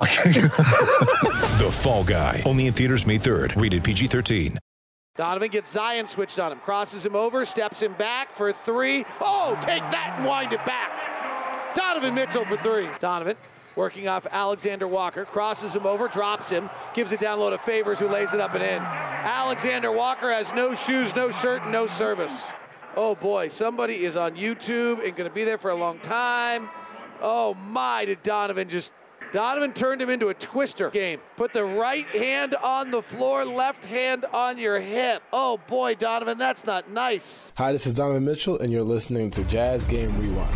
The Fall Guy. Only in theaters May 3rd. Rated PG-13. Donovan gets Zion switched on him, crosses him over, steps him back for three. Oh, take that and wind it back. Donovan Mitchell for three. Donovan working off Alexander Walker, crosses him over, drops him, gives it down low to Favors, who lays it up and in. Alexander Walker has no shoes, no shirt, and no service. Oh boy, somebody is on YouTube and going to be there for a long time. Oh my, did Donovan just. Donovan turned him into a twister game. Put the right hand on the floor, left hand on your hip. Oh boy, Donovan, that's not nice. Hi, this is Donovan Mitchell, and you're listening to Jazz Game Rewind.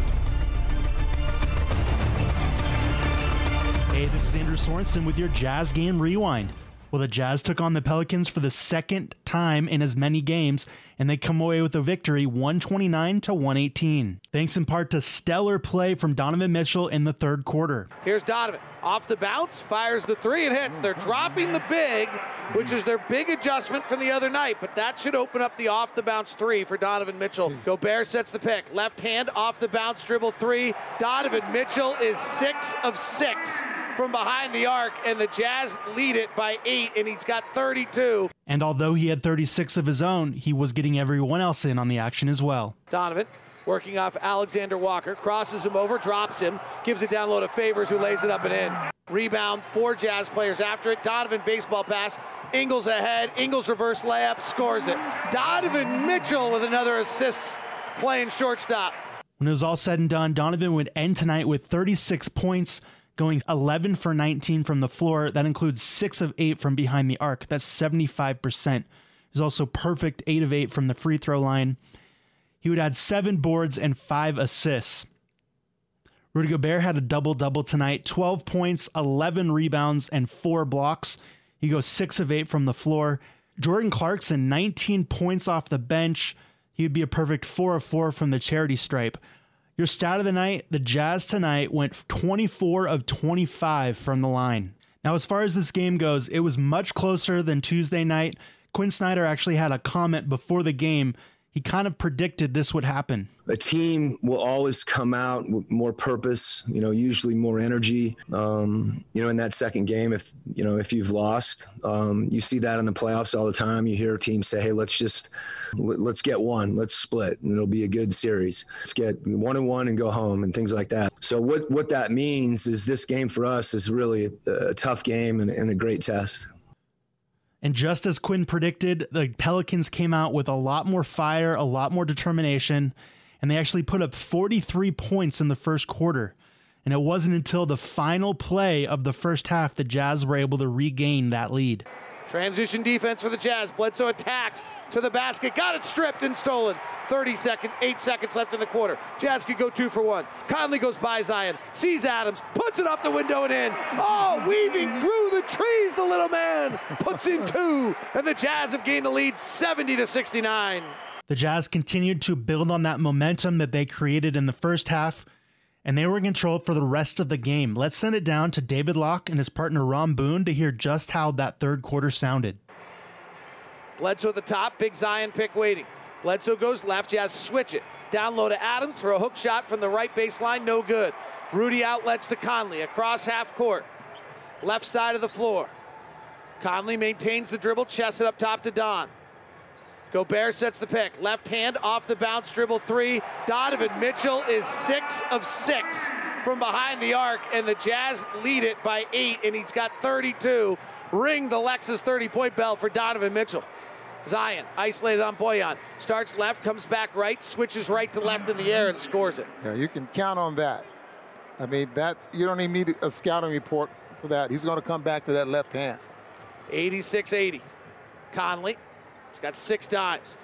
Hey, this is Andrew Sorensen with your Jazz Game Rewind. Well, the Jazz took on the Pelicans for the second time in as many games, and they come away with a victory 129 to 118. Thanks in part to stellar play from Donovan Mitchell in the third quarter. Here's Donovan. Off the bounce, fires the three and hits. They're dropping the big, which is their big adjustment from the other night, but that should open up the off the bounce three for Donovan Mitchell. Hmm. Gobert sets the pick. Left hand off the bounce, dribble three. Donovan Mitchell is six of six from behind the arc, and the Jazz lead it by eight, and he's got 32. And although he had 36 of his own, he was getting everyone else in on the action as well. Donovan working off Alexander Walker, crosses him over, drops him, gives it down low to Favors, who lays it up and in. Rebound, four Jazz players after it. Donovan baseball pass. Ingles ahead. Ingles reverse layup, scores it. Donovan Mitchell with another assist playing shortstop. When it was all said and done, Donovan would end tonight with 36 points, going 11 for 19 from the floor. That includes 6 of 8 from behind the arc. That's 75%. He's also perfect 8 of 8 from the free throw line. He would add 7 boards and 5 assists. Rudy Gobert had a double double tonight 12 points, 11 rebounds, and 4 blocks. He goes 6 of 8 from the floor. Jordan Clarkson, 19 points off the bench. He would be a perfect 4 of 4 from the charity stripe. Your stat of the night the Jazz tonight went 24 of 25 from the line. Now, as far as this game goes, it was much closer than Tuesday night. Quin Snyder actually had a comment before the game. He kind of predicted this would happen. A team will always come out with more purpose, you know, usually more energy. Um, you know, in that second game, if, you know, if you've lost, um, you see that in the playoffs all the time. You hear teams say, hey, let's just, let- let's get one, let's split, and it'll be a good series. Let's get one and one and go home and things like that. So, what, what that means is this game for us is really a, a tough game and, and a great test. And just as Quin predicted, the Pelicans came out with a lot more fire, a lot more determination, and they actually put up 43 points in the first quarter. And it wasn't until the final play of the first half the Jazz were able to regain that lead. Transition defense for the Jazz. Bledsoe attacks to the basket. Got it stripped and stolen. 30 seconds, eight seconds left in the quarter. Jazz could go two for one. Conley goes by Zion, sees Adams, puts it off the window and in. Oh, weaving through the trees, the little man puts in two, and the Jazz have gained the lead 70 to 69. The Jazz continued to build on that momentum that they created in the first half, and they were in control for the rest of the game. Let's send it down to David Locke and his partner Ron Boone to hear just how that third quarter sounded. Bledsoe at the top, big Zion pick waiting. Bledsoe goes left, Jazz switch it. Down low to Adams for a hook shot from the right baseline, no good. Rudy outlets to Conley across half court. Left side of the floor. Conley maintains the dribble, chests it up top to Don. Gobert sets the pick. Left hand off the bounce, dribble three. Donovan Mitchell is six of six from behind the arc, and the Jazz lead it by eight, and he's got 32. Ring the Lexus 30 point bell for Donovan Mitchell. Zion isolated on Bojan. Starts left, comes back right, switches right to left in the air, and scores it. Yeah, you can count on that. I mean, that you don't even need a scouting report for that. He's going to come back to that left hand. 86 80. Conley, he's got six dimes.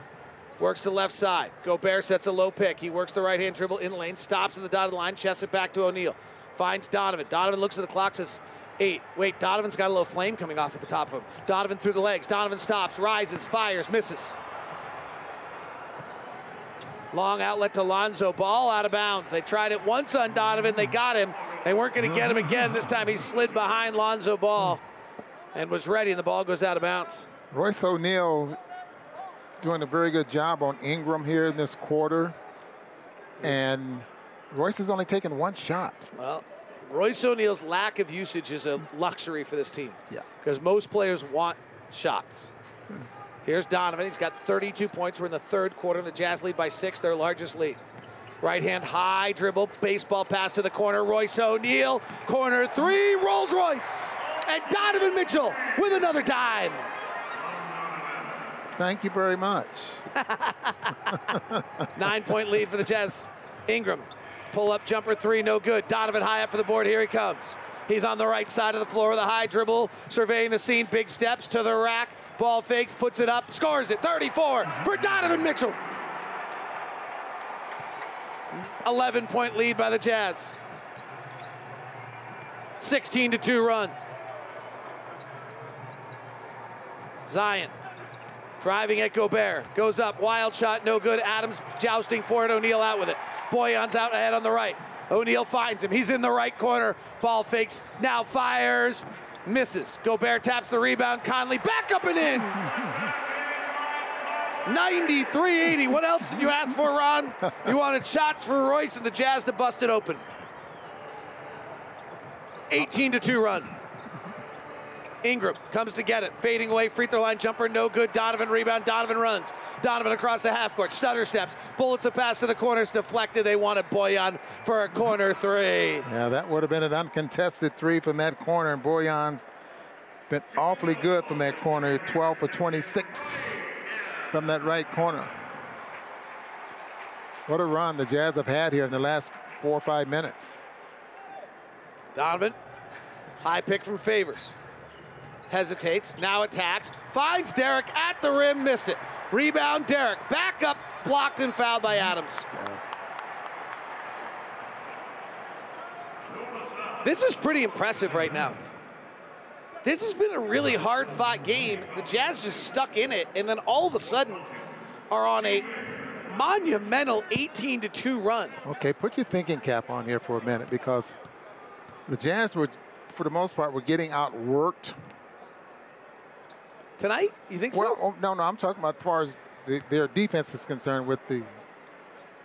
Works to left side. Gobert sets a low pick. He works the right hand dribble in lane, stops at the dotted line, chests it back to O'Neale. Finds Donovan. Donovan looks at the clock, says, eight. Wait, Donovan's got a little flame coming off at the top of him. Donovan through the legs. Donovan stops, rises, fires, misses. Long outlet to Lonzo. Ball out of bounds. They tried it once on Donovan. They got him. They weren't going to get him again. This time he slid behind Lonzo Ball and was ready, and the ball goes out of bounds. Royce O'Neale doing a very good job on Ingram here in this quarter. And Royce has only taken one shot. Well, Royce O'Neale's lack of usage is a luxury for this team. Yeah. Because most players want shots. Here's Donovan. He's got 32 points. We're in the third quarter. The Jazz lead by six, their largest lead. Right hand high dribble, baseball pass to the corner. Royce O'Neale, corner three, Rolls Royce. And Donovan Mitchell with another dime. Thank you very much. Nine point lead for the Jazz. Ingram, pull up jumper three, no good. Donovan high up for the board. Here he comes. He's on the right side of the floor with a high dribble, surveying the scene. Big steps to the rack. Ball fakes, puts it up, scores it. 34 for Donovan Mitchell. 11 point lead by the Jazz. 16 to 2 run. Zion driving at Gobert. Goes up, wild shot, no good. Adams jousting for it. O'Neale out with it. Bojan's out ahead on the right. O'Neale finds him. He's in the right corner. Ball fakes, now fires, misses. Gobert taps the rebound. Conley back up and in. 93-80. What else did you ask for, Ron? You wanted shots for Royce and the Jazz to bust it open. 18 to 2 run. Ingram comes to get it, fading away, free throw line jumper, no good. Donovan rebound. Donovan runs. Donovan across the half court, stutter steps, bullets a pass to the corners, deflected. They wanted Bojan for a corner three. Yeah, that would have been an uncontested three from that corner, and Bojan's been awfully good from that corner, 12 for 26 from that right corner. What a run the Jazz have had here in the last four or five minutes. Donovan, high pick from Favors. Hesitates, now attacks, finds Derrick at the rim, missed it. Rebound, Derrick, back up, blocked and fouled by Adams. This is pretty impressive right now. This has been a really hard fought game. The Jazz just stuck in it, and then all of a sudden are on a monumental 18 to 2 run. Okay, put your thinking cap on here for a minute because the Jazz were, for the most part, were getting outworked. Tonight? You think Well, so? oh, no, no, I'm talking about as far as the, their defense is concerned with the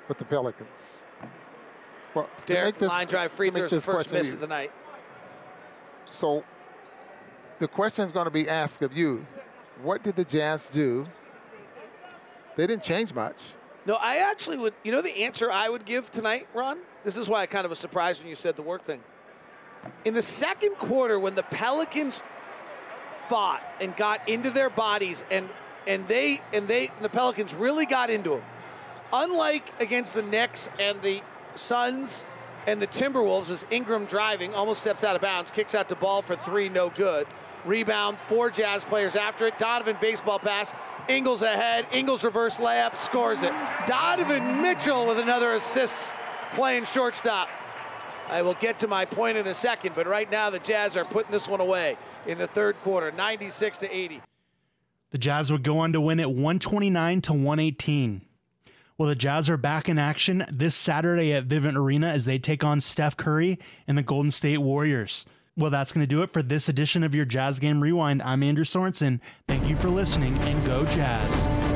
with the Pelicans. Well, Derrick, this- line drive free throws, the first miss of the night. So the question is going to be asked of you: What did the Jazz do? They didn't change much. No, I actually would. You know the answer I would give tonight, Ron? This is why I kind of was surprised when you said the work thing. In the second quarter, when the Pelicans fought and got into their bodies, and and they and they the Pelicans really got into them. Unlike against the Knicks and the Suns and the Timberwolves, as Ingram driving almost steps out of bounds, kicks out to ball for three, no good. Rebound, four Jazz players after it. Donovan baseball pass. Ingles ahead. Ingles reverse layup, scores it. Donovan Mitchell with another assist, playing shortstop. I will get to my point in a second, but right now the Jazz are putting this one away in the third quarter, 96 to 80. The Jazz would go on to win at 129 to 118. Well, the Jazz are back in action this Saturday at Vivint Arena as they take on Steph Curry and the Golden State Warriors. Well, that's going to do it for this edition of your Jazz Game Rewind. I'm Andrew Sorensen. Thank you for listening and go Jazz.